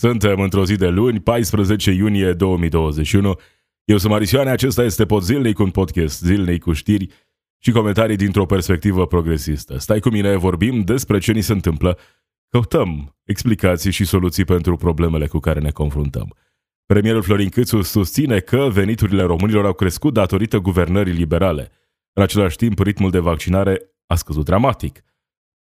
Suntem într-o zi de luni, 14 iunie 2021. Eu sunt Marisioane, acesta este Pod Zilnic, un podcast zilnic cu știri și comentarii dintr-o perspectivă progresistă. Stai cu mine, vorbim despre ce ni se întâmplă, căutăm explicații și soluții pentru problemele cu care ne confruntăm. Premierul Florin Câțu susține că veniturile românilor au crescut datorită guvernării liberale. În același timp, ritmul de vaccinare a scăzut dramatic.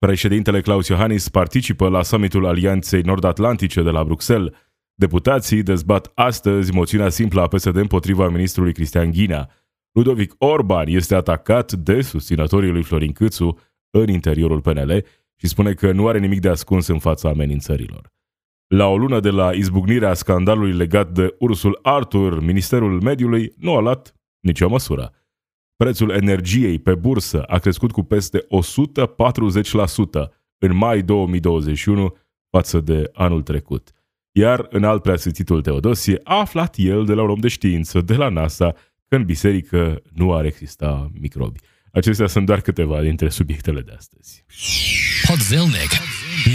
Președintele Claus Iohannis participă la summitul Alianței Nord-Atlantice de la Bruxelles. Deputații dezbat astăzi moțiunea simplă a PSD împotriva ministrului Cristian Ghinea. Ludovic Orban este atacat de susținătorii lui Florin Câțu în interiorul PNL și spune că nu are nimic de ascuns în fața amenințărilor. La o lună de la izbucnirea scandalului legat de ursul Arthur, Ministerul Mediului nu a luat nicio măsură. Prețul energiei pe bursă a crescut cu peste 140% în mai 2021 față de anul trecut. Iar în alt preasfințitul Teodosie a aflat el de la un om de știință de la NASA că în biserică nu ar exista microbi. Acestea sunt doar câteva dintre subiectele de astăzi. Podzilnic.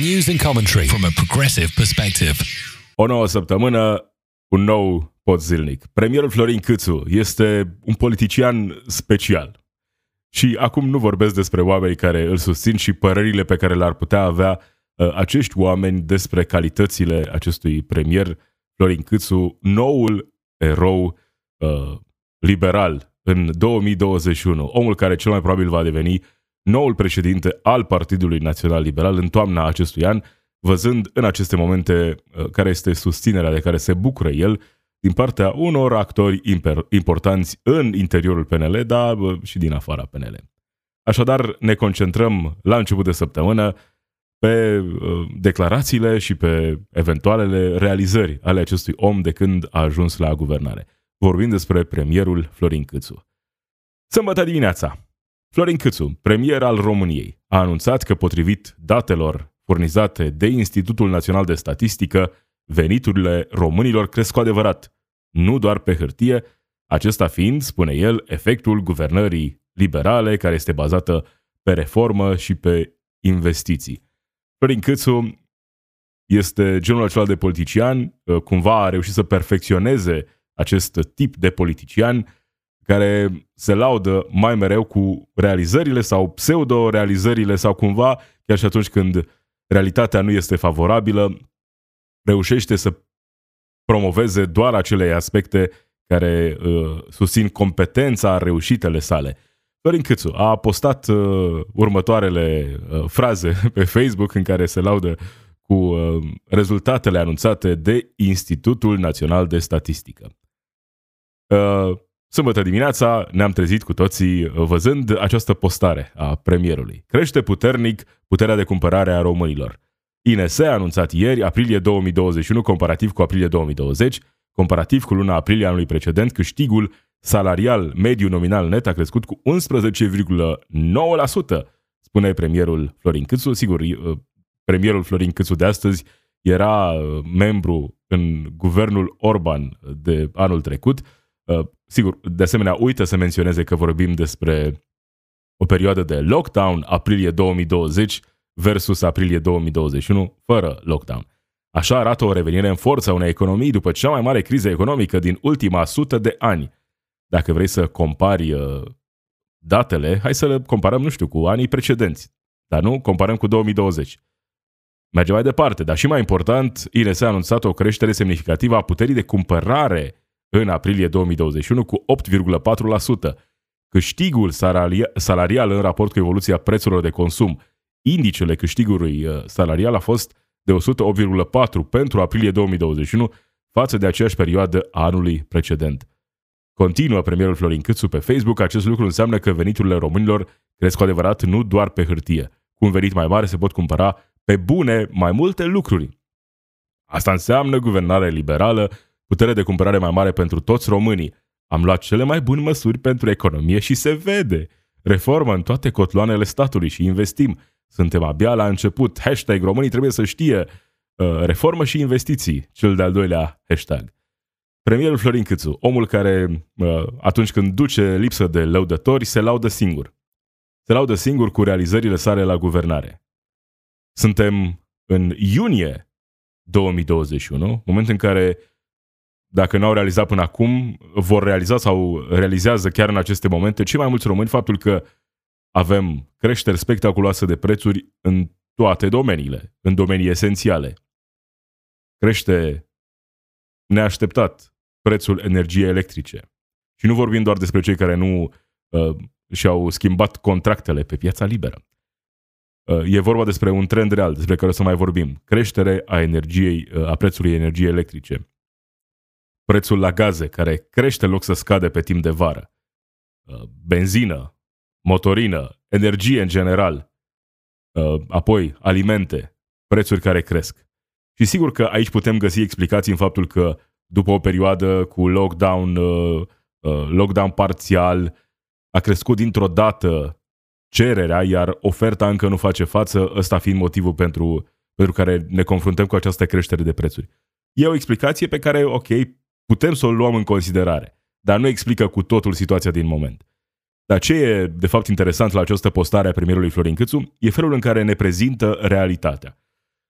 News and commentary from a progressive perspective. O nouă săptămână, un nou pod zilnic. Premierul Florin Câțu este un politician special. Și acum nu vorbesc despre oameni care îl susțin și părerile pe care le-ar putea avea uh, acești oameni despre calitățile acestui premier Florin Câțu, noul erou uh, liberal în 2021, omul care cel mai probabil va deveni noul președinte al Partidului Național Liberal în toamna acestui an, văzând în aceste momente uh, care este susținerea de care se bucură el din partea unor actori importanți în interiorul PNL, dar și din afara PNL. Așadar, ne concentrăm la început de săptămână pe uh, declarațiile și pe eventualele realizări ale acestui om de când a ajuns la guvernare. Vorbim despre premierul Florin Câțu. Sâmbătă dimineața, Florin Câțu, premier al României, a anunțat că potrivit datelor furnizate de Institutul Național de Statistică, veniturile românilor cresc cu adevărat, nu doar pe hârtie, acesta fiind, spune el, efectul guvernării liberale care este bazată pe reformă și pe investiții. Florin Câțu este genul acela de politician, uh, cumva a reușit să perfecționeze acest tip de politician care se laudă mai mereu cu realizările sau pseudo-realizările sau cumva, chiar și atunci când realitatea nu este favorabilă, reușește să promoveze doar acele aspecte care uh, susțin competența, reușitele sale. Florin Câțu a postat uh, următoarele uh, fraze pe Facebook în care se laudă cu uh, rezultatele anunțate de Institutul Național de Statistică. Uh, sâmbătă dimineața ne-am trezit cu toții uh, văzând această postare a premierului. Crește puternic puterea de cumpărare a românilor. INS a anunțat ieri, aprilie 2021, comparativ cu aprilie 2020, comparativ cu luna aprilie anului precedent, câștigul salarial mediu nominal net a crescut cu 11,9%, spune premierul Florin Câțu. Sigur, premierul Florin Câțu de astăzi era membru în guvernul Orban de anul trecut. Sigur, de asemenea, uită să menționeze că vorbim despre o perioadă de lockdown, aprilie 2020, versus aprilie 2021, fără lockdown. Așa arată o revenire în forță a unei economii după cea mai mare criză economică din ultima sută de ani. Dacă vrei să compari uh, datele, hai să le comparăm, nu știu, cu anii precedenți. Dar nu, comparăm cu 2020. Merge mai departe, dar și mai important, INS a anunțat o creștere semnificativă a puterii de cumpărare în aprilie 2021 cu 8,4%. Câștigul salarial în raport cu evoluția prețurilor de consum indicele câștigului uh, salarial a fost de 108,4 pentru aprilie 2021 față de aceeași perioadă a anului precedent. Continuă premierul Florin Câțu pe Facebook, acest lucru înseamnă că veniturile românilor cresc cu adevărat nu doar pe hârtie. Cu un venit mai mare se pot cumpăra pe bune mai multe lucruri. Asta înseamnă guvernare liberală, putere de cumpărare mai mare pentru toți românii. Am luat cele mai bune măsuri pentru economie și se vede. Reformă în toate cotloanele statului și investim. Suntem abia la început. Hashtag românii trebuie să știe uh, reformă și investiții, cel de-al doilea hashtag. Premierul Florin Câțu, omul care uh, atunci când duce lipsă de lăudători, se laudă singur. Se laudă singur cu realizările sale la guvernare. Suntem în iunie 2021, moment în care, dacă n-au realizat până acum, vor realiza sau realizează chiar în aceste momente cei mai mulți români faptul că avem creșteri spectaculoase de prețuri în toate domeniile, în domenii esențiale. Crește neașteptat prețul energiei electrice. Și nu vorbim doar despre cei care nu uh, și-au schimbat contractele pe piața liberă. Uh, e vorba despre un trend real despre care o să mai vorbim. Creștere a energiei, uh, a prețului energiei electrice. Prețul la gaze, care crește în loc să scade pe timp de vară. Uh, benzină, motorină, energie în general. Apoi, alimente, prețuri care cresc. Și sigur că aici putem găsi explicații în faptul că după o perioadă cu lockdown, lockdown parțial, a crescut dintr-o dată cererea, iar oferta încă nu face față, ăsta fiind motivul pentru, pentru care ne confruntăm cu această creștere de prețuri. E o explicație pe care, ok, putem să o luăm în considerare, dar nu explică cu totul situația din moment. Dar ce e, de fapt, interesant la această postare a premierului Florin Câțu e felul în care ne prezintă realitatea.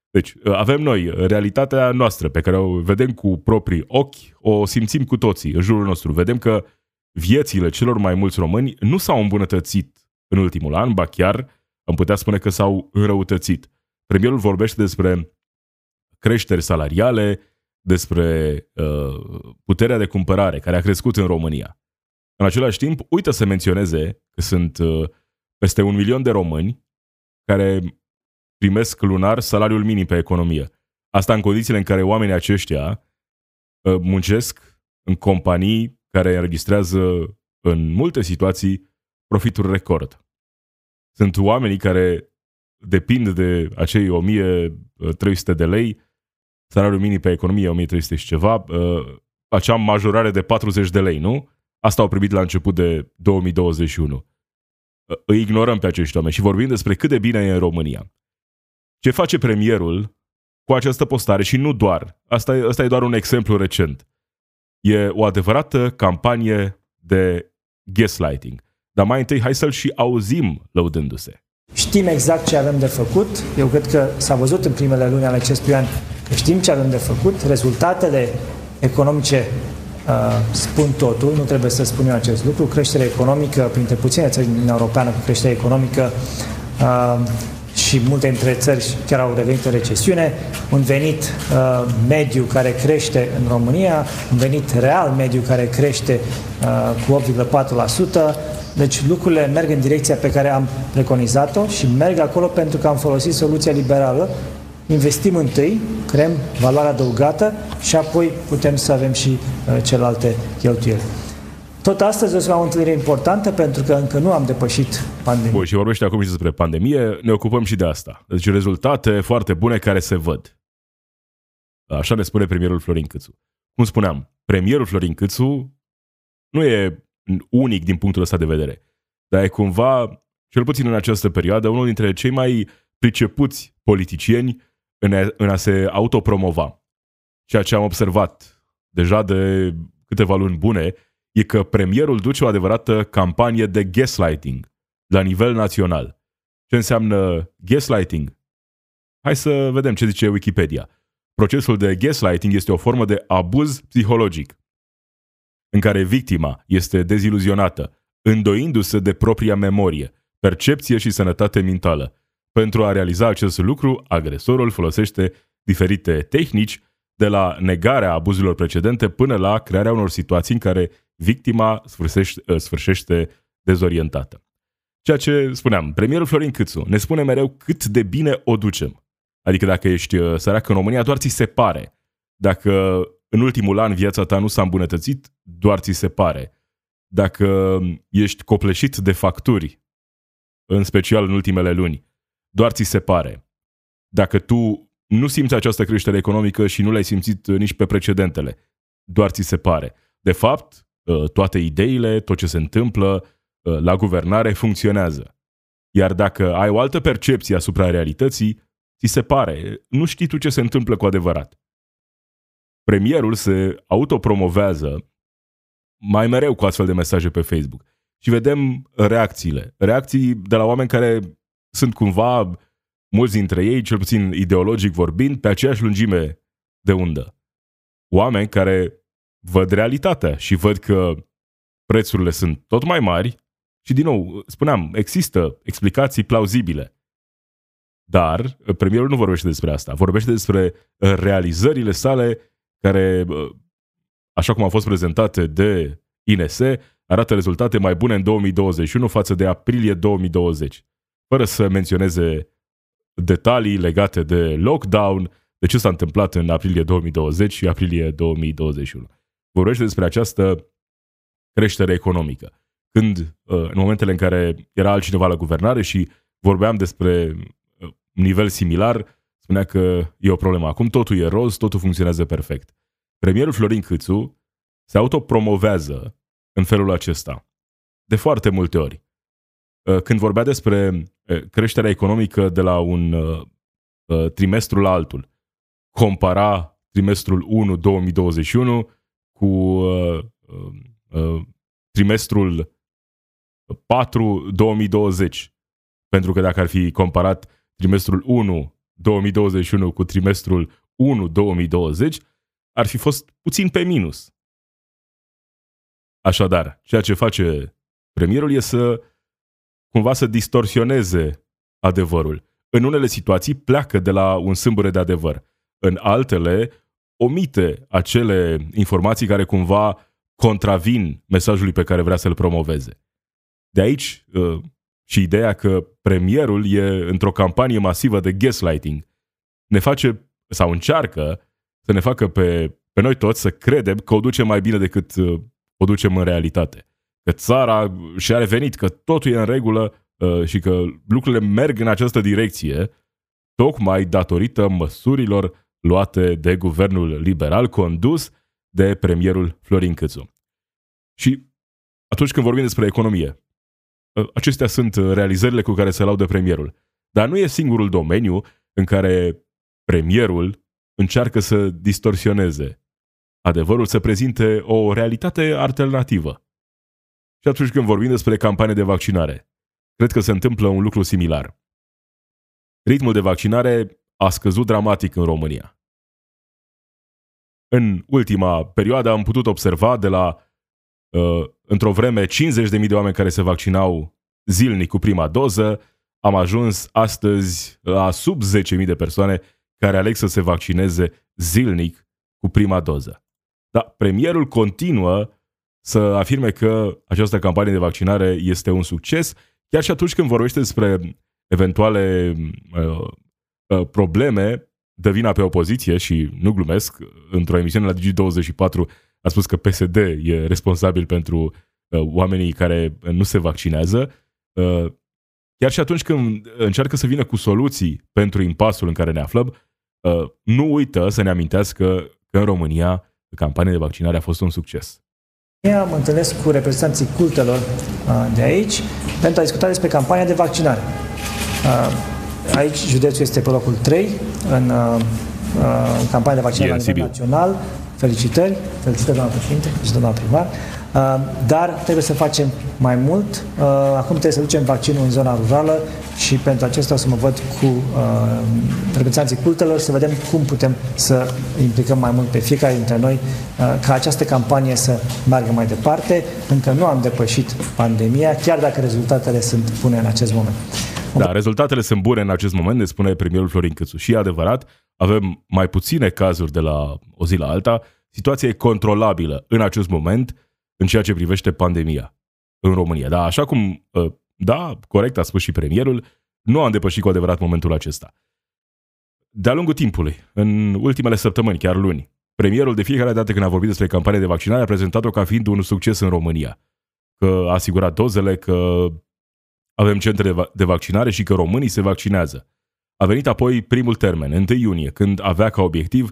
Deci, avem noi realitatea noastră pe care o vedem cu proprii ochi, o simțim cu toții în jurul nostru. Vedem că viețile celor mai mulți români nu s-au îmbunătățit în ultimul an, ba chiar am putea spune că s-au înrăutățit. Premierul vorbește despre creșteri salariale, despre uh, puterea de cumpărare care a crescut în România. În același timp, uită să menționeze că sunt uh, peste un milion de români care primesc lunar salariul minim pe economie. Asta în condițiile în care oamenii aceștia uh, muncesc în companii care înregistrează în multe situații profituri record. Sunt oamenii care depind de acei 1300 de lei, salariul minim pe economie 1300 și ceva, uh, acea majorare de 40 de lei, nu? Asta au primit la început de 2021. Uh, îi ignorăm pe acești oameni și vorbim despre cât de bine e în România. Ce face premierul cu această postare și nu doar, asta, asta e doar un exemplu recent, e o adevărată campanie de gaslighting. Dar mai întâi hai să-l și auzim lăudându-se. Știm exact ce avem de făcut. Eu cred că s-a văzut în primele luni ale acestui an că știm ce avem de făcut. Rezultatele economice uh, spun totul, nu trebuie să spun eu acest lucru. Creștere economică, printre puține țări din Europeană cu creștere economică, uh, și multe dintre țări chiar au revenit în recesiune, un venit uh, mediu care crește în România, un venit real mediu care crește uh, cu 8,4%, deci lucrurile merg în direcția pe care am preconizat-o și merg acolo pentru că am folosit soluția liberală. Investim întâi, creăm valoare adăugată și apoi putem să avem și uh, celelalte cheltuieli. Tot astăzi o să am o întâlnire importantă pentru că încă nu am depășit pandemia. Bun, și vorbește acum și despre pandemie, ne ocupăm și de asta. Deci rezultate foarte bune care se văd. Așa ne spune premierul Florin Câțu. Cum spuneam, premierul Florin Câțu nu e unic din punctul ăsta de vedere. Dar e cumva, cel puțin în această perioadă, unul dintre cei mai pricepuți politicieni în a, în a se autopromova. Ceea ce am observat deja de câteva luni bune e că premierul duce o adevărată campanie de gaslighting la nivel național. Ce înseamnă gaslighting? Hai să vedem ce zice Wikipedia. Procesul de gaslighting este o formă de abuz psihologic în care victima este deziluzionată, îndoindu-se de propria memorie, percepție și sănătate mentală. Pentru a realiza acest lucru, agresorul folosește diferite tehnici, de la negarea abuzurilor precedente până la crearea unor situații în care victima sfârșește, ă, sfârșește dezorientată. Ceea ce spuneam, premierul Florin Câțu ne spune mereu cât de bine o ducem. Adică dacă ești ă, sărac în România, doar ți se pare. Dacă în ultimul an viața ta nu s-a îmbunătățit, doar ți se pare. Dacă ești copleșit de facturi, în special în ultimele luni, doar ți se pare. Dacă tu nu simți această creștere economică și nu l-ai simțit nici pe precedentele, doar ți se pare. De fapt, ă, toate ideile, tot ce se întâmplă ă, la guvernare funcționează. Iar dacă ai o altă percepție asupra realității, ți se pare, nu știi tu ce se întâmplă cu adevărat premierul se autopromovează mai mereu cu astfel de mesaje pe Facebook. Și vedem reacțiile. Reacții de la oameni care sunt cumva, mulți dintre ei, cel puțin ideologic vorbind, pe aceeași lungime de undă. Oameni care văd realitatea și văd că prețurile sunt tot mai mari și, din nou, spuneam, există explicații plauzibile. Dar premierul nu vorbește despre asta. Vorbește despre realizările sale care, așa cum au fost prezentate de INS, arată rezultate mai bune în 2021 față de aprilie 2020. Fără să menționeze detalii legate de lockdown, de ce s-a întâmplat în aprilie 2020 și aprilie 2021. Vorbește despre această creștere economică. Când, uh, în momentele în care era altcineva la guvernare și vorbeam despre uh, nivel similar, spunea că e o problemă. Acum totul e roz, totul funcționează perfect. Premierul Florin Câțu se autopromovează în felul acesta. De foarte multe ori. Uh, când vorbea despre creșterea economică de la un trimestru la altul, compara trimestrul 1 2021 cu uh, uh, trimestrul 4 2020. Pentru că dacă ar fi comparat trimestrul 1 2021 cu trimestrul 1 2020, ar fi fost puțin pe minus. Așadar, ceea ce face premierul e să cumva să distorsioneze adevărul. În unele situații pleacă de la un sâmbure de adevăr. În altele omite acele informații care cumva contravin mesajului pe care vrea să-l promoveze. De aici uh, și ideea că premierul e într-o campanie masivă de gaslighting. Ne face sau încearcă să ne facă pe, pe noi toți să credem că o ducem mai bine decât uh, o ducem în realitate. Că țara și-a revenit, că totul e în regulă uh, și că lucrurile merg în această direcție tocmai datorită măsurilor luate de guvernul liberal condus de premierul Florin Câțu. Și atunci când vorbim despre economie, ă, acestea sunt realizările cu care se laudă premierul. Dar nu e singurul domeniu în care premierul încearcă să distorsioneze adevărul, să prezinte o realitate alternativă. Și atunci când vorbim despre campanie de vaccinare, cred că se întâmplă un lucru similar. Ritmul de vaccinare a scăzut dramatic în România. În ultima perioadă am putut observa de la, uh, într-o vreme, 50.000 de oameni care se vaccinau zilnic cu prima doză, am ajuns astăzi la sub 10.000 de persoane care aleg să se vaccineze zilnic cu prima doză. Dar premierul continuă să afirme că această campanie de vaccinare este un succes, chiar și atunci când vorbește despre eventuale uh, uh, probleme dă vina pe opoziție și nu glumesc, într-o emisiune la Digi24 a spus că PSD e responsabil pentru uh, oamenii care nu se vaccinează. Uh, chiar și atunci când încearcă să vină cu soluții pentru impasul în care ne aflăm, uh, nu uită să ne amintească că în România campania de vaccinare a fost un succes. Am întâlnesc cu reprezentanții cultelor uh, de aici pentru a discuta despre campania de vaccinare. Uh, Aici județul este pe locul 3 în uh, uh, campania de vaccinare la nivel național. Felicitări, felicitări doamna președinte, felicitări doamna primar. Uh, dar trebuie să facem mai mult. Uh, acum trebuie să ducem vaccinul în zona rurală și pentru acesta o să mă văd cu uh, reprezentanții cultelor să vedem cum putem să implicăm mai mult pe fiecare dintre noi uh, ca această campanie să meargă mai departe. Încă nu am depășit pandemia, chiar dacă rezultatele sunt bune în acest moment. Da, rezultatele sunt bune în acest moment, ne spune premierul Florin Câțu. Și e adevărat, avem mai puține cazuri de la o zi la alta, situația e controlabilă în acest moment în ceea ce privește pandemia în România. Da, așa cum, ă, da, corect a spus și premierul, nu am depășit cu adevărat momentul acesta. De-a lungul timpului, în ultimele săptămâni, chiar luni, premierul de fiecare dată când a vorbit despre campanie de vaccinare a prezentat-o ca fiind un succes în România. Că a asigurat dozele, că avem centre de vaccinare și că românii se vaccinează. A venit apoi primul termen, 1 iunie, când avea ca obiectiv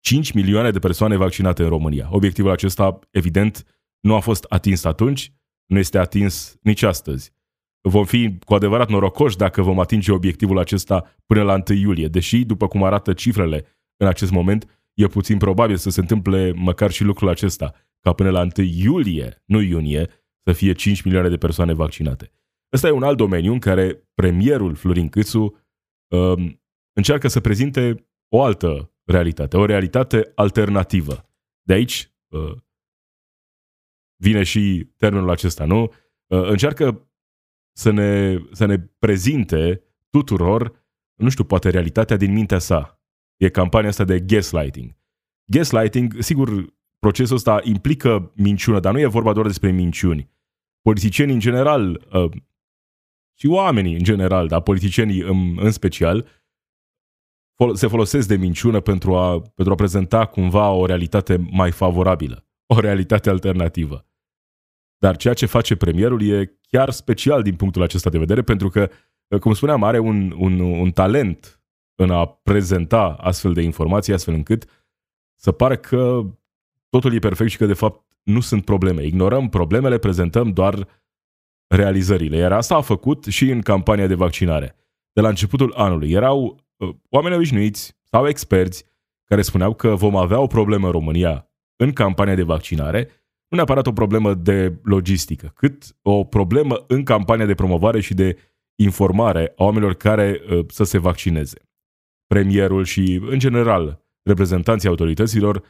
5 milioane de persoane vaccinate în România. Obiectivul acesta, evident, nu a fost atins atunci, nu este atins nici astăzi. Vom fi cu adevărat norocoși dacă vom atinge obiectivul acesta până la 1 iulie, deși, după cum arată cifrele în acest moment, e puțin probabil să se întâmple măcar și lucrul acesta, ca până la 1 iulie, nu iunie, să fie 5 milioane de persoane vaccinate. Ăsta e un alt domeniu în care premierul Florin Câțu uh, încearcă să prezinte o altă realitate, o realitate alternativă. De aici uh, vine și termenul acesta, nu? Uh, încearcă să ne, să ne prezinte tuturor, nu știu, poate realitatea din mintea sa. E campania asta de gaslighting. Gaslighting, sigur, procesul ăsta implică minciună, dar nu e vorba doar despre minciuni. Politicienii în general, uh, și oamenii în general, dar politicienii în, în special, se folosesc de minciună pentru a, pentru a prezenta cumva o realitate mai favorabilă, o realitate alternativă. Dar ceea ce face premierul e chiar special din punctul acesta de vedere, pentru că, cum spuneam, are un, un, un talent în a prezenta astfel de informații, astfel încât să pare că totul e perfect și că, de fapt, nu sunt probleme. Ignorăm problemele, prezentăm doar realizările. Iar asta a făcut și în campania de vaccinare. De la începutul anului erau uh, oameni obișnuiți sau experți care spuneau că vom avea o problemă în România în campania de vaccinare, nu neapărat o problemă de logistică, cât o problemă în campania de promovare și de informare a oamenilor care uh, să se vaccineze. Premierul și, în general, reprezentanții autorităților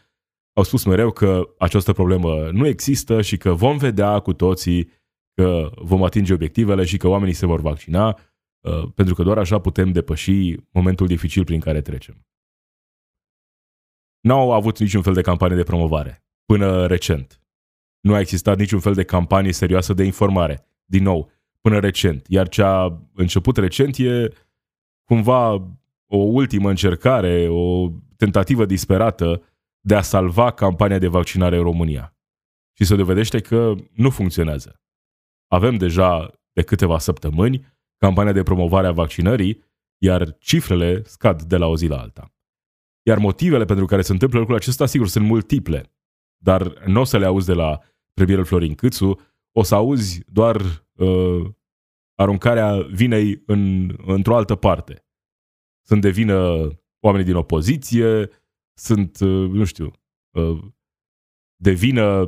au spus mereu că această problemă nu există și că vom vedea cu toții că vom atinge obiectivele și că oamenii se vor vaccina, uh, pentru că doar așa putem depăși momentul dificil prin care trecem. N-au avut niciun fel de campanie de promovare, până recent. Nu a existat niciun fel de campanie serioasă de informare, din nou, până recent. Iar ce a început recent e cumva o ultimă încercare, o tentativă disperată de a salva campania de vaccinare în România. Și se dovedește că nu funcționează. Avem deja de câteva săptămâni campania de promovare a vaccinării, iar cifrele scad de la o zi la alta. Iar motivele pentru care se întâmplă lucrul acesta, sigur, sunt multiple, dar nu o să le auzi de la premierul Florin Câțu, o să auzi doar uh, aruncarea vinei în, într-o altă parte. Sunt de vină oamenii din opoziție, sunt, uh, nu știu, uh, de vină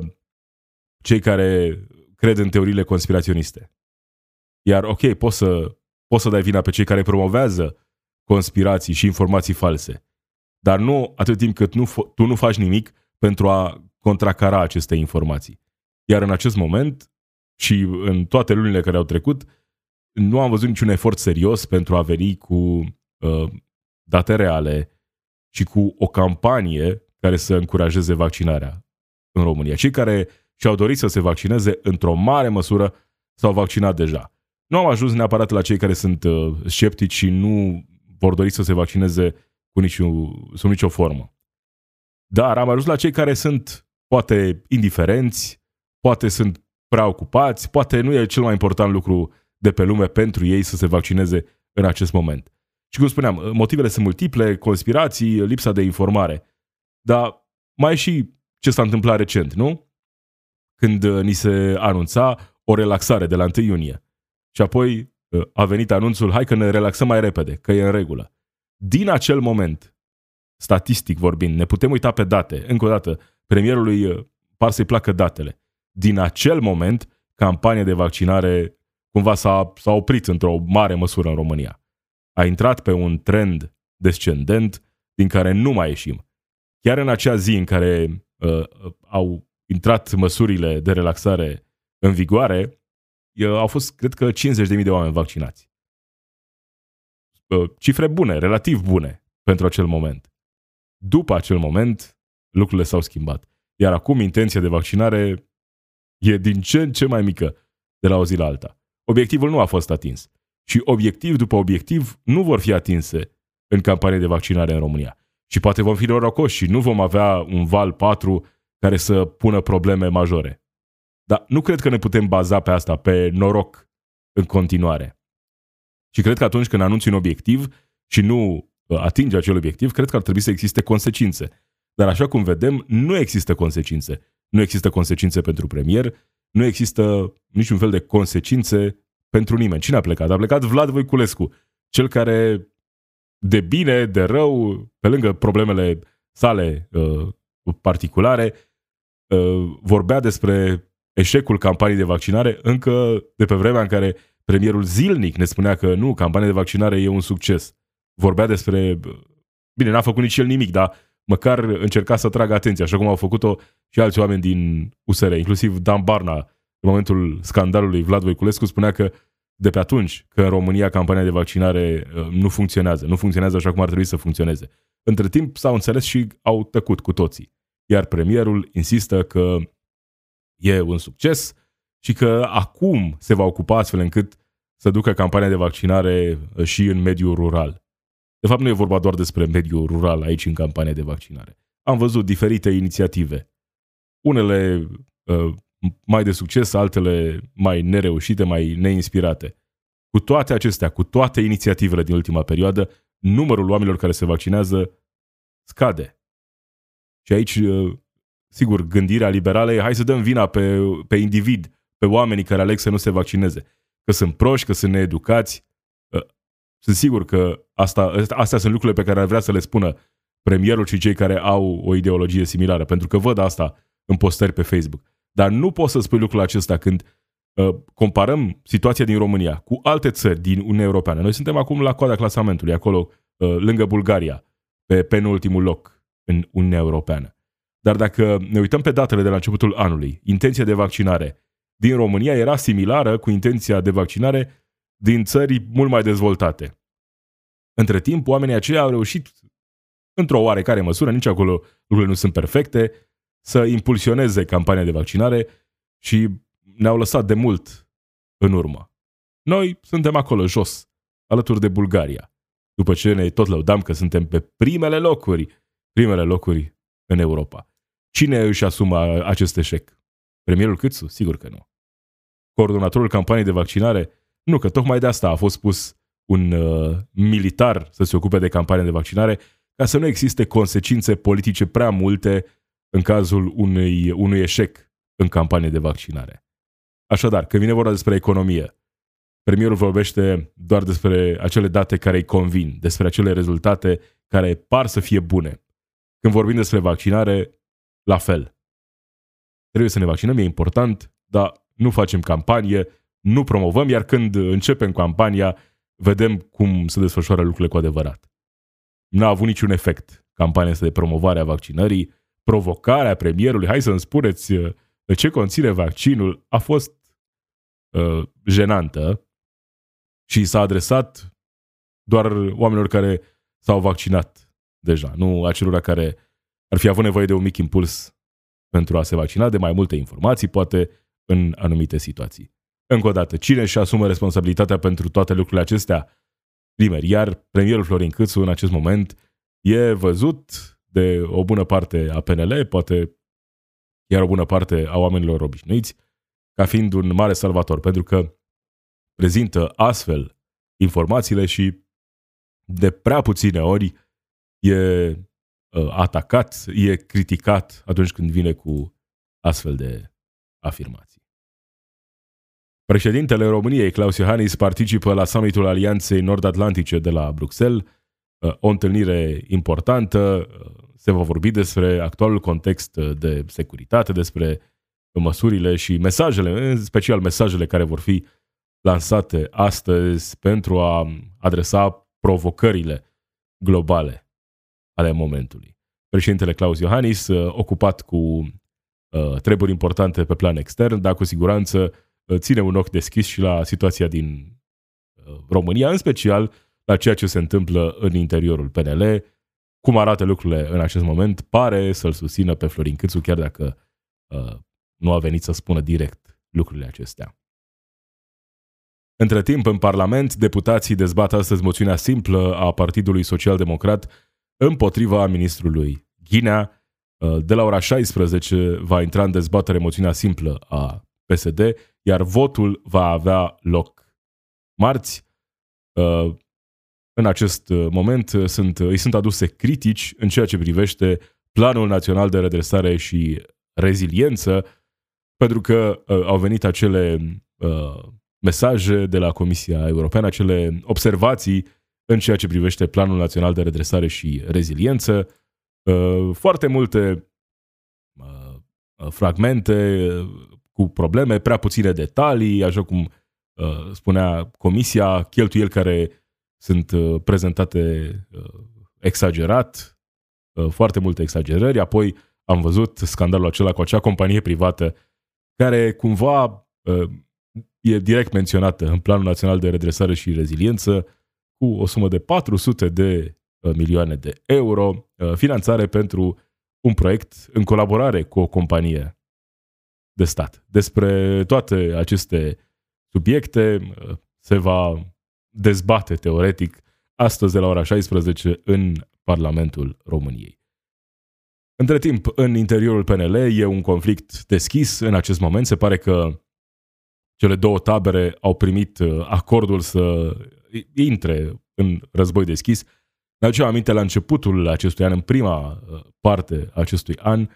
cei care cred în teoriile conspiraționiste. Iar, ok, poți să, poți să dai vina pe cei care promovează conspirații și informații false, dar nu atât timp cât nu, tu nu faci nimic pentru a contracara aceste informații. Iar în acest moment și în toate lunile care au trecut, nu am văzut niciun efort serios pentru a veni cu uh, date reale și cu o campanie care să încurajeze vaccinarea în România. Cei care și au dorit să se vaccineze, într-o mare măsură s-au vaccinat deja. Nu am ajuns neapărat la cei care sunt uh, sceptici și nu vor dori să se vaccineze cu nicio, sub nicio formă. Dar am ajuns la cei care sunt poate indiferenți, poate sunt prea ocupați, poate nu e cel mai important lucru de pe lume pentru ei să se vaccineze în acest moment. Și cum spuneam, uh, motivele sunt multiple, conspirații, lipsa de informare. Dar mai e și ce s-a întâmplat recent, nu? Când uh, ni se anunța o relaxare de la 1 iunie. Și apoi uh, a venit anunțul, hai că ne relaxăm mai repede, că e în regulă. Din acel moment, statistic vorbind, ne putem uita pe date. Încă o dată, premierului uh, par să-i placă datele. Din acel moment, campania de vaccinare cumva s-a, s-a oprit într-o mare măsură în România. A intrat pe un trend descendent din care nu mai ieșim. Chiar în acea zi în care uh, au intrat măsurile de relaxare în vigoare, au fost, cred că, 50.000 de oameni vaccinați. Cifre bune, relativ bune pentru acel moment. După acel moment, lucrurile s-au schimbat. Iar acum intenția de vaccinare e din ce în ce mai mică de la o zi la alta. Obiectivul nu a fost atins. Și obiectiv după obiectiv nu vor fi atinse în campanie de vaccinare în România. Și poate vom fi norocoși și nu vom avea un val 4 care să pună probleme majore. Dar nu cred că ne putem baza pe asta, pe noroc în continuare. Și cred că atunci când anunți un obiectiv și nu uh, atinge acel obiectiv, cred că ar trebui să existe consecințe. Dar așa cum vedem, nu există consecințe. Nu există consecințe pentru premier, nu există niciun fel de consecințe pentru nimeni. Cine a plecat? A plecat Vlad Voiculescu, cel care de bine, de rău, pe lângă problemele sale uh, particulare, Uh, vorbea despre eșecul campaniei de vaccinare încă de pe vremea în care premierul zilnic ne spunea că nu, campania de vaccinare e un succes. Vorbea despre... Bine, n-a făcut nici el nimic, dar măcar încerca să tragă atenția, așa cum au făcut-o și alți oameni din USR, inclusiv Dan Barna, în momentul scandalului Vlad Voiculescu, spunea că de pe atunci că în România campania de vaccinare uh, nu funcționează, nu funcționează așa cum ar trebui să funcționeze. Între timp s-au înțeles și au tăcut cu toții. Iar premierul insistă că e un succes și că acum se va ocupa astfel încât să ducă campania de vaccinare uh, și în mediul rural. De fapt, nu e vorba doar despre mediul rural aici în campania de vaccinare. Am văzut diferite inițiative. Unele uh, mai de succes, altele mai nereușite, mai neinspirate. Cu toate acestea, cu toate inițiativele din ultima perioadă, numărul oamenilor care se vaccinează scade. Și aici, uh, sigur, gândirea liberală e hai să dăm vina pe, pe individ, pe oamenii care aleg să nu se vaccineze. Că sunt proști, că sunt needucați. Uh, sunt sigur că asta, astea sunt lucrurile pe care ar vrea să le spună premierul și cei care au o ideologie similară, pentru că văd asta în postări pe Facebook. Dar nu poți să spui lucrul acesta când uh, comparăm situația din România cu alte țări din Uniunea Europeană. Noi suntem acum la coada clasamentului, acolo uh, lângă Bulgaria, pe penultimul loc în Uniunea Europeană. Dar dacă ne uităm pe datele de la începutul anului, intenția de vaccinare din România era similară cu intenția de vaccinare din țări mult mai dezvoltate. Între timp, oamenii aceia au reușit, într-o oarecare măsură, nici acolo lucrurile nu sunt perfecte, să impulsioneze campania de vaccinare și ne-au lăsat de mult în urmă. Noi suntem acolo jos, alături de Bulgaria, după ce ne tot lăudam că suntem pe primele locuri, primele locuri în Europa. Cine își asumă acest eșec? Premierul Câțu? Sigur că nu. Coordonatorul campaniei de vaccinare? Nu, că tocmai de asta a fost pus un uh, militar să se ocupe de campania de vaccinare, ca să nu existe consecințe politice prea multe în cazul unui, unui eșec în campanie de vaccinare. Așadar, când vine vorba despre economie, premierul vorbește doar despre acele date care îi convin, despre acele rezultate care par să fie bune. Când vorbim despre vaccinare, la fel. Trebuie să ne vaccinăm, e important, dar nu facem campanie, nu promovăm, iar când începem campania, vedem cum se desfășoară lucrurile cu adevărat. N-a avut niciun efect campania asta de promovare a vaccinării, provocarea premierului, hai să-mi spuneți uh, ce conține vaccinul, a fost uh, jenantă și s-a adresat doar oamenilor care s-au vaccinat deja, nu acelora care ar fi avut nevoie de un mic impuls pentru a se vaccina, de mai multe informații, poate în anumite situații. Încă o dată, cine își asumă responsabilitatea pentru toate lucrurile acestea? Primer, iar premierul Florin Câțu în acest moment e văzut de o bună parte a PNL, poate chiar o bună parte a oamenilor obișnuiți, ca fiind un mare salvator, pentru că prezintă astfel informațiile și de prea puține ori e uh, atacat, e criticat atunci când vine cu astfel de afirmații. Președintele României, Claus Iohannis, participă la summitul Alianței Nord-Atlantice de la Bruxelles, uh, o întâlnire importantă, uh, se va vorbi despre actualul context de securitate, despre măsurile și mesajele, în special mesajele care vor fi lansate astăzi pentru a adresa provocările globale ale momentului. Președintele Claus Iohannis, ocupat cu uh, treburi importante pe plan extern, dar cu siguranță uh, ține un ochi deschis și la situația din uh, România, în special la ceea ce se întâmplă în interiorul PNL, cum arată lucrurile în acest moment, pare să-l susțină pe Florin Câțu, chiar dacă uh, nu a venit să spună direct lucrurile acestea. Între timp, în Parlament, deputații dezbat astăzi moțiunea simplă a Partidului Social Democrat împotriva ministrului Ghinea. Uh, de la ora 16 va intra în dezbatere moțiunea simplă a PSD, iar votul va avea loc marți. Uh, în acest uh, moment uh, sunt, uh, îi sunt aduse critici în ceea ce privește Planul Național de Redresare și Reziliență, pentru că uh, au venit acele uh, mesaje de la Comisia Europeană, acele observații în ceea ce privește Planul Național de Redresare și Reziliență, uh, foarte multe uh, fragmente cu probleme, prea puține detalii, așa cum uh, spunea Comisia, cheltuieli care sunt uh, prezentate uh, exagerat, foarte multe exagerări, apoi am văzut scandalul acela cu acea companie privată care cumva e direct menționată în Planul Național de Redresare și Reziliență cu o sumă de 400 de milioane de euro, finanțare pentru un proiect în colaborare cu o companie de stat. Despre toate aceste subiecte se va dezbate teoretic astăzi de la ora 16 în Parlamentul României. Între timp, în interiorul PNL e un conflict deschis în acest moment. Se pare că cele două tabere au primit uh, acordul să intre în război deschis. Ne aducem aminte la începutul acestui an, în prima uh, parte a acestui an,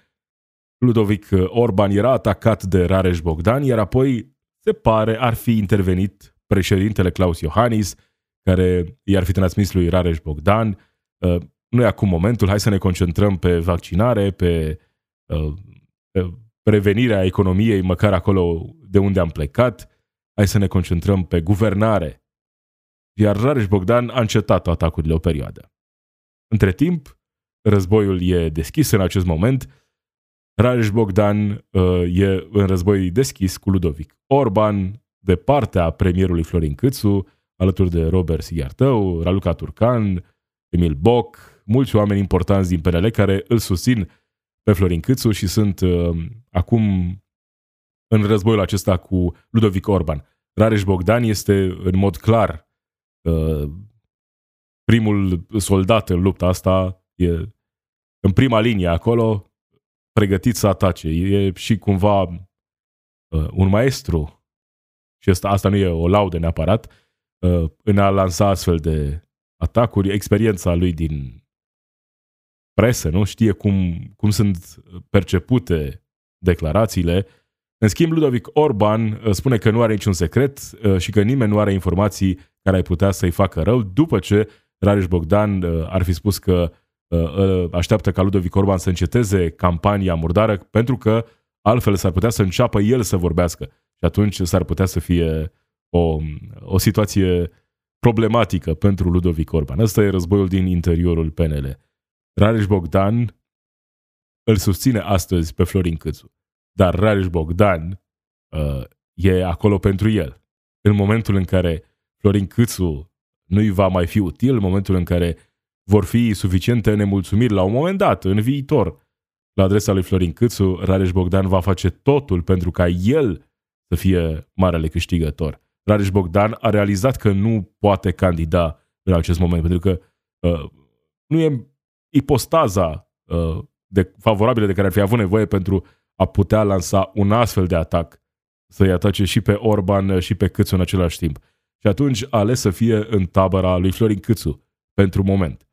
Ludovic Orban era atacat de Rareș Bogdan, iar apoi se pare ar fi intervenit președintele Claus Iohannis, care i-ar fi transmis lui Rareș Bogdan. Uh, nu e acum momentul, hai să ne concentrăm pe vaccinare, pe, uh, pe prevenirea economiei, măcar acolo de unde am plecat. Hai să ne concentrăm pe guvernare. Iar Rareș Bogdan a încetat atacurile o perioadă. Între timp, războiul e deschis în acest moment. Rareș Bogdan uh, e în război deschis cu Ludovic Orban, de partea premierului Florin Câțu, alături de Robert Sighiartău, Raluca Turcan, Emil Boc, mulți oameni importanți din PNL care îl susțin pe Florin Câțu și sunt uh, acum în războiul acesta cu Ludovic Orban. Rareș Bogdan este în mod clar uh, primul soldat în lupta asta, e în prima linie acolo, pregătit să atace. E și cumva uh, un maestru și asta, asta nu e o laudă neapărat, uh, în a lansa astfel de atacuri, experiența lui din presă, nu? Știe cum, cum sunt percepute declarațiile. În schimb, Ludovic Orban uh, spune că nu are niciun secret uh, și că nimeni nu are informații care ai putea să-i facă rău, după ce Rareș Bogdan ar fi spus că așteaptă ca Ludovic Orban să înceteze campania murdară pentru că altfel s-ar putea să înceapă el să vorbească și atunci s-ar putea să fie o, o situație problematică pentru Ludovic Orban. Ăsta e războiul din interiorul PNL. Rareș Bogdan îl susține astăzi pe Florin Câțu, dar Rareș Bogdan uh, e acolo pentru el. În momentul în care Florin Câțu nu-i va mai fi util, în momentul în care vor fi suficiente nemulțumiri la un moment dat, în viitor, la adresa lui Florin Câțu, Rareș Bogdan va face totul pentru ca el să fie marele câștigător. Rareș Bogdan a realizat că nu poate candida în acest moment, pentru că uh, nu e ipostaza uh, de, favorabilă de care ar fi avut nevoie pentru a putea lansa un astfel de atac, să-i atace și pe Orban și pe Câțu în același timp. Și atunci a ales să fie în tabăra lui Florin Câțu, pentru moment.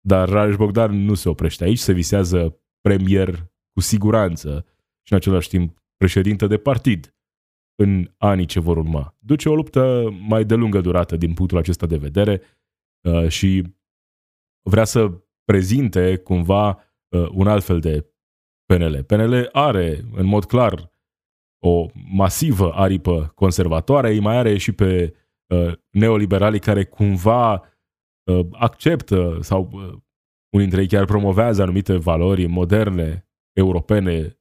Dar Rareș Bogdan nu se oprește aici, se visează premier cu siguranță și în același timp președinte de partid în anii ce vor urma. Duce o luptă mai de lungă durată din punctul acesta de vedere uh, și vrea să prezinte cumva uh, un alt fel de PNL. PNL are în mod clar o masivă aripă conservatoare, îi mai are și pe uh, neoliberalii care cumva acceptă sau unii dintre ei chiar promovează anumite valori moderne, europene,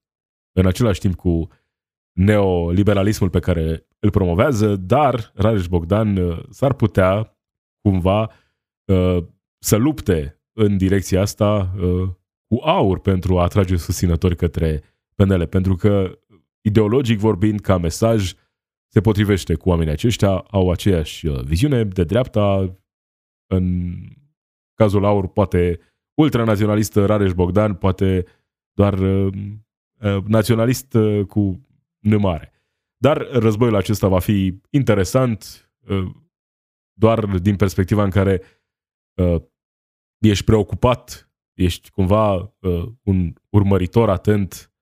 în același timp cu neoliberalismul pe care îl promovează, dar Rareș Bogdan uh, s-ar putea cumva uh, să lupte în direcția asta uh, cu aur pentru a atrage susținători către PNL, pentru că ideologic vorbind, ca mesaj, se potrivește cu oamenii aceștia, au aceeași viziune de dreapta, în cazul aur poate ultranaționalist Rareș Bogdan, poate doar naționalist cu mare. Dar războiul acesta va fi interesant uh, doar din perspectiva în care uh, ești preocupat, ești cumva uh, un urmăritor atent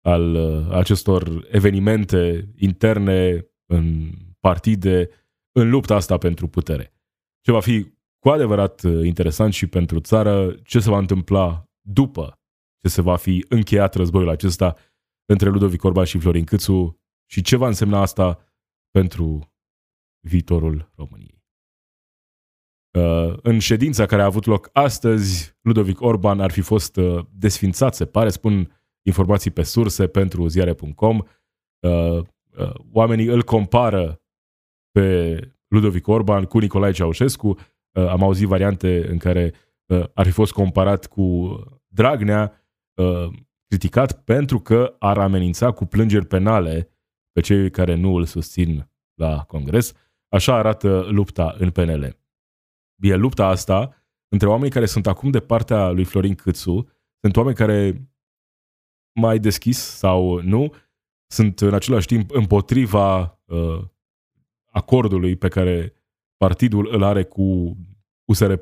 al acestor evenimente interne în partide, în lupta asta pentru putere. Ce va fi cu adevărat interesant și pentru țară, ce se va întâmpla după ce se va fi încheiat războiul acesta între Ludovic Orban și Florin Câțu și ce va însemna asta pentru viitorul României. Uh, în ședința care a avut loc astăzi, Ludovic Orban ar fi fost uh, desfințat, se pare, spun informații pe surse pentru ziare.com. Uh, oamenii îl compară pe Ludovic Orban cu Nicolae Ceaușescu. Am auzit variante în care ar fi fost comparat cu Dragnea, criticat pentru că ar amenința cu plângeri penale pe cei care nu îl susțin la Congres. Așa arată lupta în PNL. E lupta asta între oamenii care sunt acum de partea lui Florin Câțu, sunt oameni care mai deschis sau nu, sunt în același timp împotriva uh, acordului pe care partidul îl are cu USR+.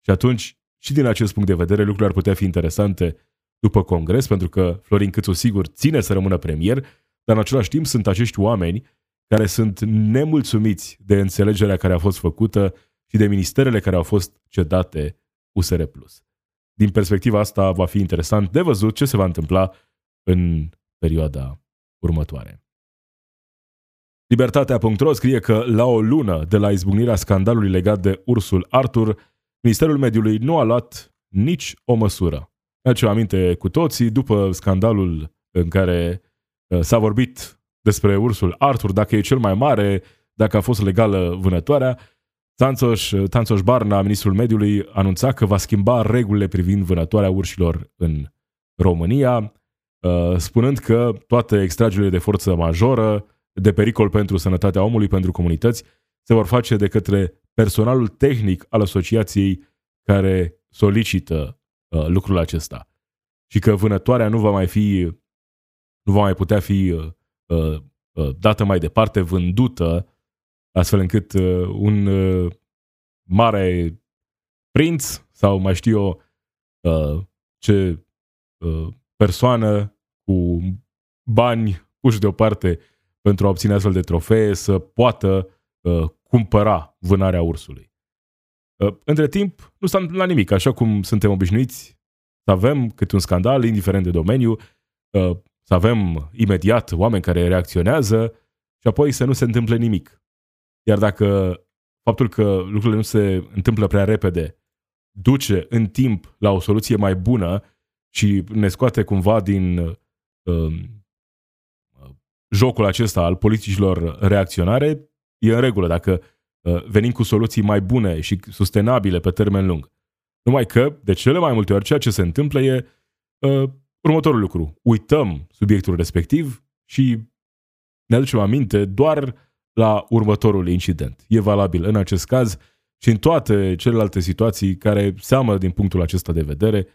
Și atunci, și din acest punct de vedere, lucrurile ar putea fi interesante după congres, pentru că Florin Câțu, sigur, ține să rămână premier, dar în același timp sunt acești oameni care sunt nemulțumiți de înțelegerea care a fost făcută și de ministerele care au fost cedate USR+. Din perspectiva asta va fi interesant de văzut ce se va întâmpla în perioada următoare. Libertatea.ro scrie că la o lună de la izbucnirea scandalului legat de ursul Arthur, Ministerul Mediului nu a luat nici o măsură. Ne aminte cu toții, după scandalul în care uh, s-a vorbit despre ursul Arthur, dacă e cel mai mare, dacă a fost legală vânătoarea, Tanțoș, Tanțoș Barna, ministrul mediului, anunța că va schimba regulile privind vânătoarea urșilor în România, uh, spunând că toate extragerile de forță majoră, de pericol pentru sănătatea omului, pentru comunități, se vor face de către personalul tehnic al asociației care solicită uh, lucrul acesta. Și că vânătoarea nu va mai fi, nu va mai putea fi uh, dată mai departe, vândută astfel încât uh, un uh, mare prinț sau mai știu eu uh, ce uh, persoană cu bani puși deoparte pentru a obține astfel de trofee să poată uh, cumpăra vânarea ursului. Uh, între timp, nu s-a întâmplat nimic, așa cum suntem obișnuiți să avem cât un scandal, indiferent de domeniu, uh, să avem imediat oameni care reacționează și apoi să nu se întâmple nimic. Iar dacă faptul că lucrurile nu se întâmplă prea repede duce în timp la o soluție mai bună și ne scoate cumva din uh, jocul acesta al politicilor reacționare, e în regulă dacă uh, venim cu soluții mai bune și sustenabile pe termen lung. Numai că, de cele mai multe ori, ceea ce se întâmplă e uh, următorul lucru. Uităm subiectul respectiv și ne aducem aminte doar la următorul incident. E valabil în acest caz și în toate celelalte situații care seamă din punctul acesta de vedere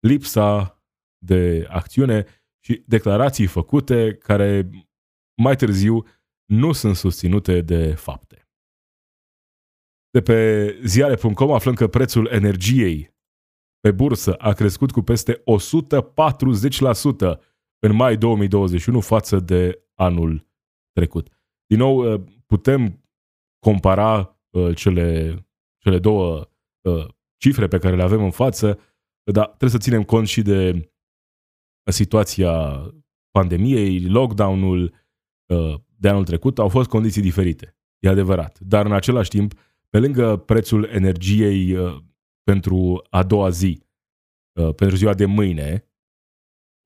lipsa de acțiune și declarații făcute care mai târziu nu sunt susținute de fapte. De pe ziare.com aflăm că prețul energiei pe bursă a crescut cu peste 140% în mai 2021 față de anul trecut. Din nou, uh, putem compara uh, cele, cele două uh, cifre pe care le avem în față, dar trebuie să ținem cont și de situația pandemiei, lockdown-ul de anul trecut, au fost condiții diferite. E adevărat. Dar în același timp, pe lângă prețul energiei pentru a doua zi, pentru ziua de mâine,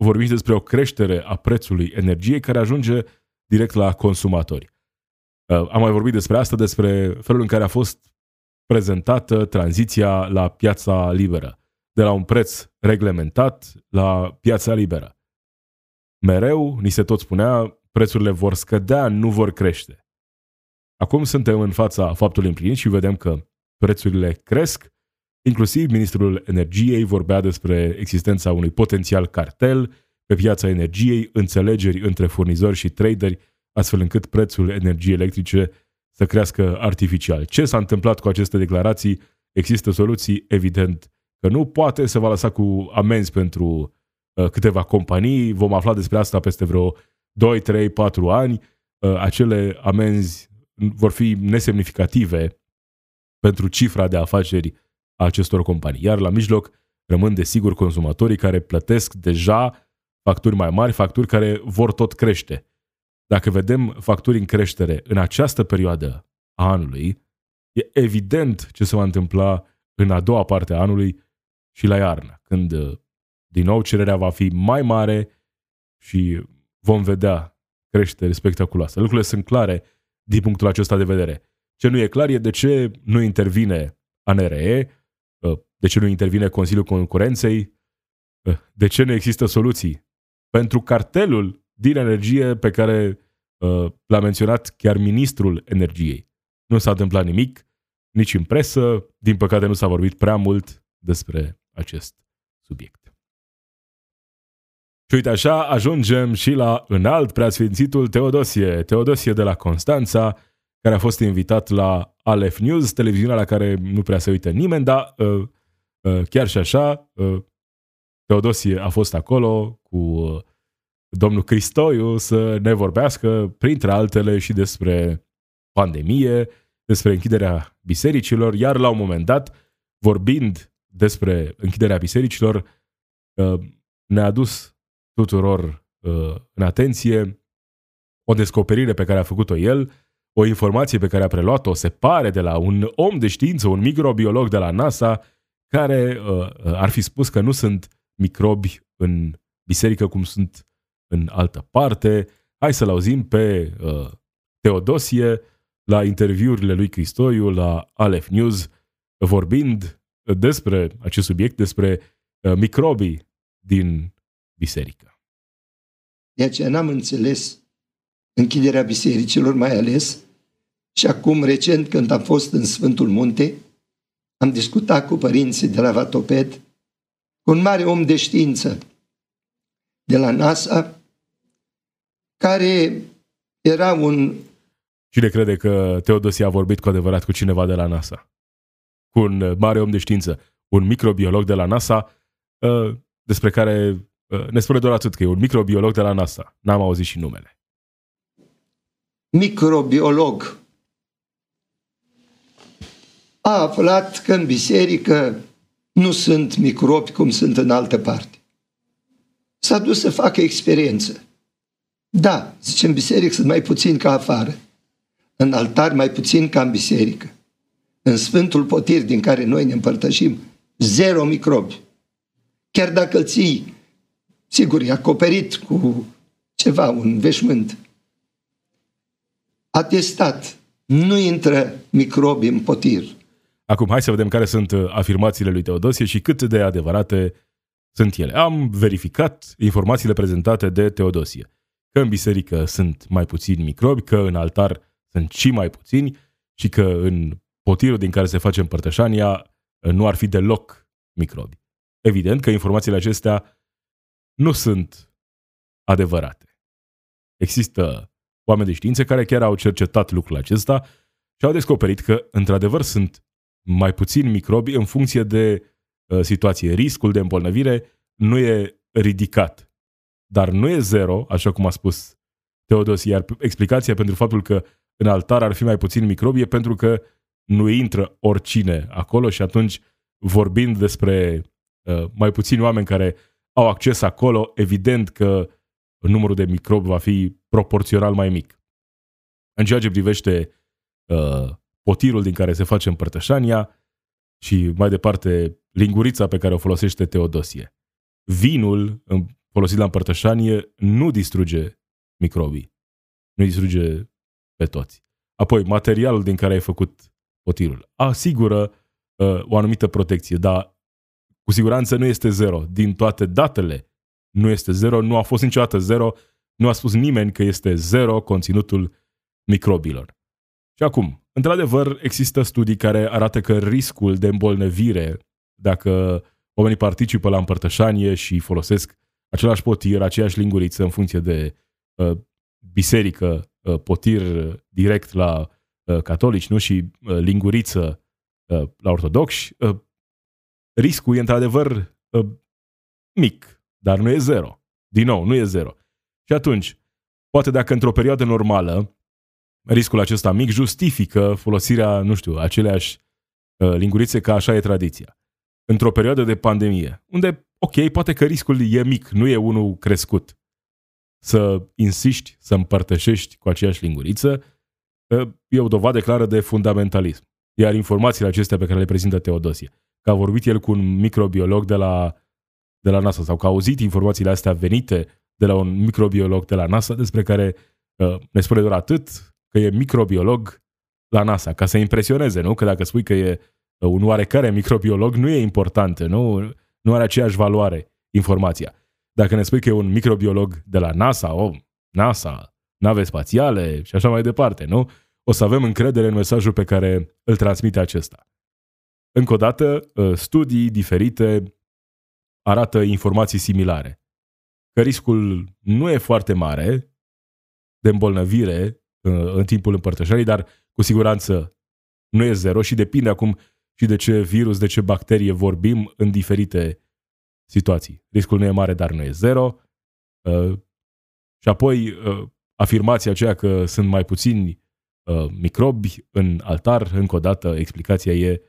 vorbim despre o creștere a prețului energiei care ajunge direct la consumatori. Uh, am mai vorbit despre asta, despre felul în care a fost prezentată tranziția la piața liberă, de la un preț reglementat la piața liberă. Mereu, ni se tot spunea, prețurile vor scădea, nu vor crește. Acum suntem în fața faptului împlinit și vedem că prețurile cresc, inclusiv ministrul energiei vorbea despre existența unui potențial cartel pe piața energiei, înțelegeri între furnizori și traderi, astfel încât prețul energiei electrice să crească artificial. Ce s-a întâmplat cu aceste declarații? Există soluții? Evident că nu. Poate se va lăsa cu amenzi pentru uh, câteva companii. Vom afla despre asta peste vreo 2, 3, 4 ani. Uh, acele amenzi vor fi nesemnificative pentru cifra de afaceri a acestor companii. Iar la mijloc rămân desigur consumatorii care plătesc deja facturi mai mari, facturi care vor tot crește. Dacă vedem facturi în creștere în această perioadă a anului, E evident ce se va întâmpla în a doua parte a anului și la iarnă, când din nou cererea va fi mai mare și vom vedea creștere spectaculoasă. Lucrurile sunt clare din punctul acesta de vedere. Ce nu e clar e de ce nu intervine ANRE, de ce nu intervine Consiliul Concurenței, de ce nu există soluții pentru cartelul din energie pe care l-a menționat chiar ministrul energiei. Nu s-a întâmplat nimic, nici în presă, din păcate nu s-a vorbit prea mult despre acest subiect. Și uite așa, ajungem și la înalt preasfințitul Teodosie, Teodosie de la Constanța, care a fost invitat la Aleph News, televiziunea la care nu prea se uită nimeni, dar uh, uh, chiar și așa, uh, Teodosie a fost acolo cu uh, domnul Cristoiu să ne vorbească, printre altele, și despre pandemie, despre închiderea bisericilor, iar la un moment dat, vorbind despre închiderea bisericilor, uh, ne-a adus tuturor uh, în atenție o descoperire pe care a făcut-o el, o informație pe care a preluat-o, se pare, de la un om de știință, un microbiolog de la NASA, care uh, ar fi spus că nu sunt microbi în biserică cum sunt în altă parte. Hai să-l auzim pe uh, Teodosie la interviurile lui Cristoiu la Aleph News, vorbind despre acest subiect, despre uh, microbii din biserică. De aceea n-am înțeles închiderea bisericilor mai ales și acum recent când am fost în Sfântul Munte, am discutat cu părinții de la Vatoped, cu un mare om de știință de la NASA, care era un... Cine crede că Teodosie a vorbit cu adevărat cu cineva de la NASA? Cu un mare om de știință, un microbiolog de la NASA, ă, despre care Uh, ne spune doar atât că e un microbiolog de la NASA. N-am auzit și numele. Microbiolog a aflat că în biserică nu sunt microbi cum sunt în altă parte. S-a dus să facă experiență. Da, zice, în biserică sunt mai puțin ca afară. În altar mai puțin ca în biserică. În Sfântul Potir din care noi ne împărtășim, zero microbi. Chiar dacă îl ții Sigur, e acoperit cu ceva, un veșmânt. A testat. Nu intră microbi în potir. Acum, hai să vedem care sunt uh, afirmațiile lui Teodosie și cât de adevărate sunt ele. Am verificat informațiile prezentate de Teodosie. Că în biserică sunt mai puțini microbi, că în altar sunt și mai puțini și că în potirul din care se face împărtășania uh, nu ar fi deloc microbi. Evident că informațiile acestea nu sunt adevărate. Există oameni de știință care chiar au cercetat lucrul acesta și au descoperit că, într-adevăr, sunt mai puțini microbi în funcție de uh, situație. Riscul de îmbolnăvire nu e ridicat, dar nu e zero, așa cum a spus Teodos, iar explicația pentru faptul că în altar ar fi mai puțini microbi e pentru că nu intră oricine acolo și atunci vorbind despre uh, mai puțini oameni care au acces acolo, evident că numărul de microbi va fi proporțional mai mic. În ceea ce privește uh, potirul din care se face împărtășania și mai departe lingurița pe care o folosește Teodosie. Vinul folosit la împărtășanie nu distruge microbii, nu distruge pe toți. Apoi, materialul din care ai făcut potirul asigură uh, o anumită protecție, dar cu siguranță nu este zero. Din toate datele nu este zero, nu a fost niciodată zero, nu a spus nimeni că este zero conținutul microbilor. Și acum, într-adevăr, există studii care arată că riscul de îmbolnăvire, dacă oamenii participă la împărtășanie și folosesc același potir, aceeași linguriță în funcție de uh, biserică, uh, potir direct la uh, catolici, nu? Și uh, linguriță uh, la ortodoxi, uh, riscul e într-adevăr uh, mic, dar nu e zero. Din nou, nu e zero. Și atunci, poate dacă într-o perioadă normală riscul acesta mic justifică folosirea, nu știu, aceleași uh, lingurițe, ca așa e tradiția. Într-o perioadă de pandemie, unde, ok, poate că riscul e mic, nu e unul crescut, să insiști să împărtășești cu aceeași linguriță, uh, e o dovadă clară de fundamentalism. Iar informațiile acestea pe care le prezintă Teodosie, că a vorbit el cu un microbiolog de la, de la NASA sau că a auzit informațiile astea venite de la un microbiolog de la NASA despre care uh, ne spune doar atât că e microbiolog la NASA, ca să impresioneze, nu? Că dacă spui că e uh, un oarecare microbiolog, nu e important, nu, nu are aceeași valoare informația. Dacă ne spui că e un microbiolog de la NASA, oh, NASA, nave spațiale și așa mai departe, nu? O să avem încredere în mesajul pe care îl transmite acesta. Încă o dată, uh, studii diferite arată informații similare. Că riscul nu e foarte mare de îmbolnăvire uh, în timpul împărtășării, dar cu siguranță nu e zero și depinde acum și de ce virus, de ce bacterie vorbim în diferite situații. Riscul nu e mare, dar nu e zero. Uh, și apoi afirmația aceea că sunt mai puțini microbi în altar, încă o dată explicația e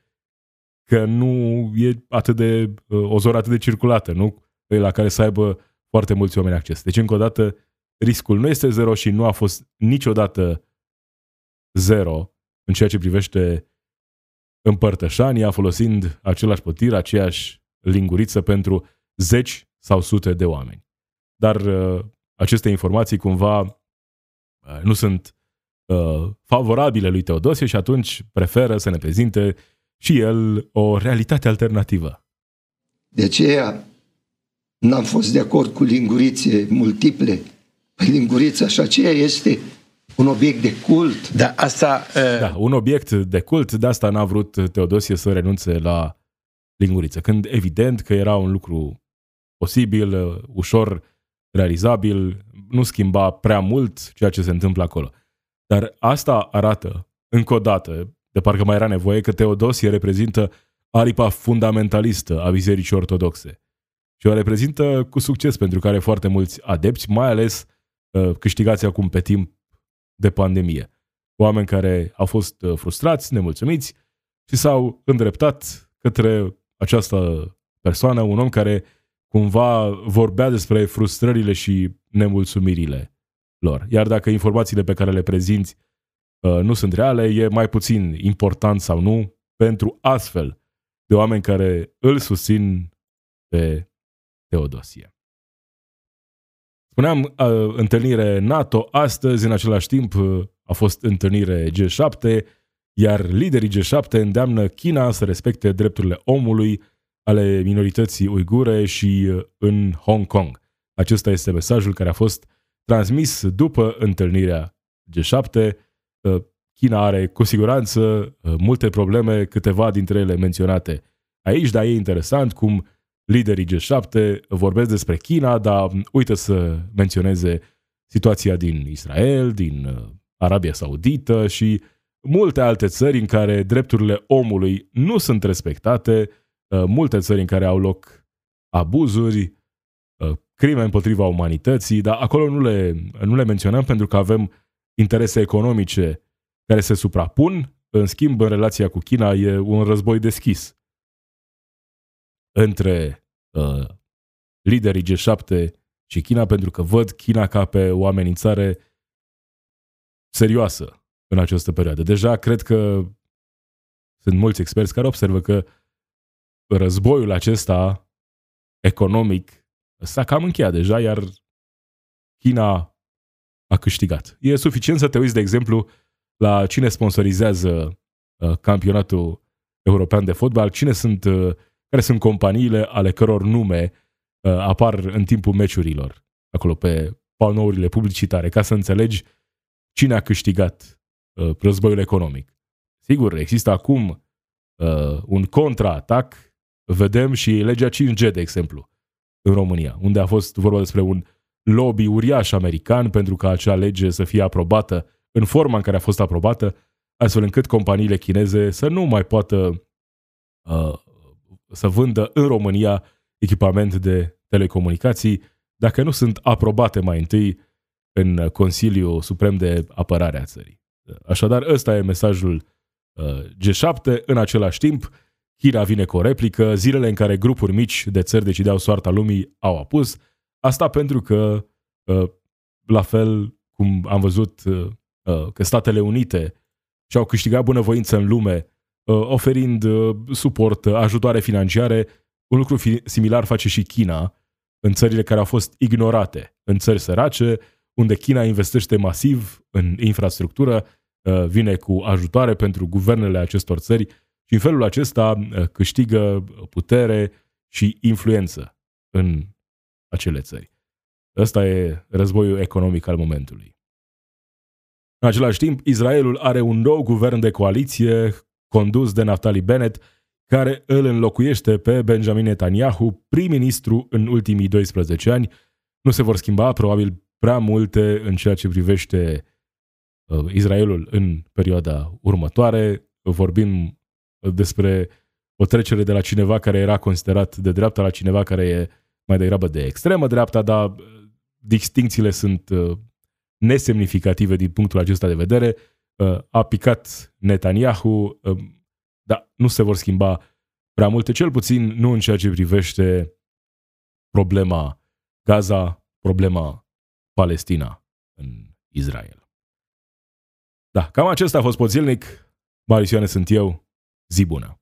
că nu e atât de, o zonă atât de circulată, nu? La care să aibă foarte mulți oameni acces. Deci, încă o dată, riscul nu este zero și nu a fost niciodată zero în ceea ce privește împărtășania, folosind același potir, aceeași linguriță pentru zeci sau sute de oameni. Dar uh, aceste informații cumva uh, nu sunt uh, favorabile lui Teodosie și atunci preferă să ne prezinte și el o realitate alternativă. De aceea n-am fost de acord cu lingurițe multiple. Păi lingurița și aceea este un obiect de cult. Da, asta... Uh... Da, un obiect de cult, de asta n-a vrut Teodosie să renunțe la linguriță, când evident că era un lucru posibil, ușor realizabil, nu schimba prea mult ceea ce se întâmplă acolo. Dar asta arată, încă o dată, de parcă mai era nevoie, că Teodosie reprezintă aripa fundamentalistă a Bisericii Ortodoxe. Și o reprezintă cu succes pentru că are foarte mulți adepți, mai ales uh, câștigați acum pe timp de pandemie. Oameni care au fost uh, frustrați, nemulțumiți și s-au îndreptat către această persoană, un om care cumva vorbea despre frustrările și nemulțumirile lor. Iar dacă informațiile pe care le prezinți uh, nu sunt reale, e mai puțin important sau nu pentru astfel de oameni care îl susțin pe Teodosie. Spuneam, uh, întâlnire NATO, astăzi, în același timp, uh, a fost întâlnire G7, iar liderii G7 îndeamnă China să respecte drepturile omului ale minorității uigure și uh, în Hong Kong. Acesta este mesajul care a fost transmis după întâlnirea G7. Uh, China are cu siguranță uh, multe probleme, câteva dintre ele menționate aici, dar e interesant cum liderii G7 vorbesc despre China, dar uită să menționeze situația din Israel, din Arabia Saudită și multe alte țări în care drepturile omului nu sunt respectate, multe țări în care au loc abuzuri, crime împotriva umanității, dar acolo nu le, nu le menționăm pentru că avem interese economice care se suprapun. În schimb, în relația cu China e un război deschis între uh, liderii G7 și China, pentru că văd China ca pe o amenințare serioasă în această perioadă. Deja cred că sunt mulți experți care observă că războiul acesta economic s-a cam încheiat deja, iar China a câștigat. E suficient să te uiți, de exemplu, la cine sponsorizează uh, campionatul european de fotbal, cine sunt, uh, care sunt companiile ale căror nume uh, apar în timpul meciurilor, acolo pe panourile publicitare, ca să înțelegi cine a câștigat uh, războiul economic. Sigur, există acum uh, un contraatac, vedem și legea 5G, de exemplu, în România, unde a fost vorba despre un lobby uriaș american pentru ca acea lege să fie aprobată în forma în care a fost aprobată, astfel încât companiile chineze să nu mai poată uh, să vândă în România echipament de telecomunicații dacă nu sunt aprobate mai întâi în Consiliul Suprem de Apărare a țării. Așadar, ăsta e mesajul uh, G7. În același timp, China vine cu o replică, zilele în care grupuri mici de țări decideau soarta lumii au apus, asta pentru că, uh, la fel cum am văzut uh, uh, că Statele Unite și-au câștigat bunăvoință în lume oferind suport, ajutoare financiare. Un lucru similar face și China în țările care au fost ignorate, în țări sărace, unde China investește masiv în infrastructură, vine cu ajutoare pentru guvernele acestor țări și în felul acesta câștigă putere și influență în acele țări. Ăsta e războiul economic al momentului. În același timp, Israelul are un nou guvern de coaliție condus de Naftali Bennett, care îl înlocuiește pe Benjamin Netanyahu, prim-ministru în ultimii 12 ani. Nu se vor schimba probabil prea multe în ceea ce privește uh, Israelul în perioada următoare. Vorbim despre o trecere de la cineva care era considerat de dreapta la cineva care e mai degrabă de extremă dreapta, dar uh, distincțiile sunt uh, nesemnificative din punctul acesta de vedere. Uh, a picat Netanyahu, dar nu se vor schimba prea multe, cel puțin nu în ceea ce privește problema Gaza, problema Palestina în Israel. Da, cam acesta a fost Poțilnic. Marisioane sunt eu. Zi bună!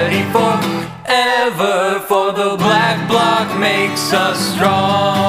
makes us strong.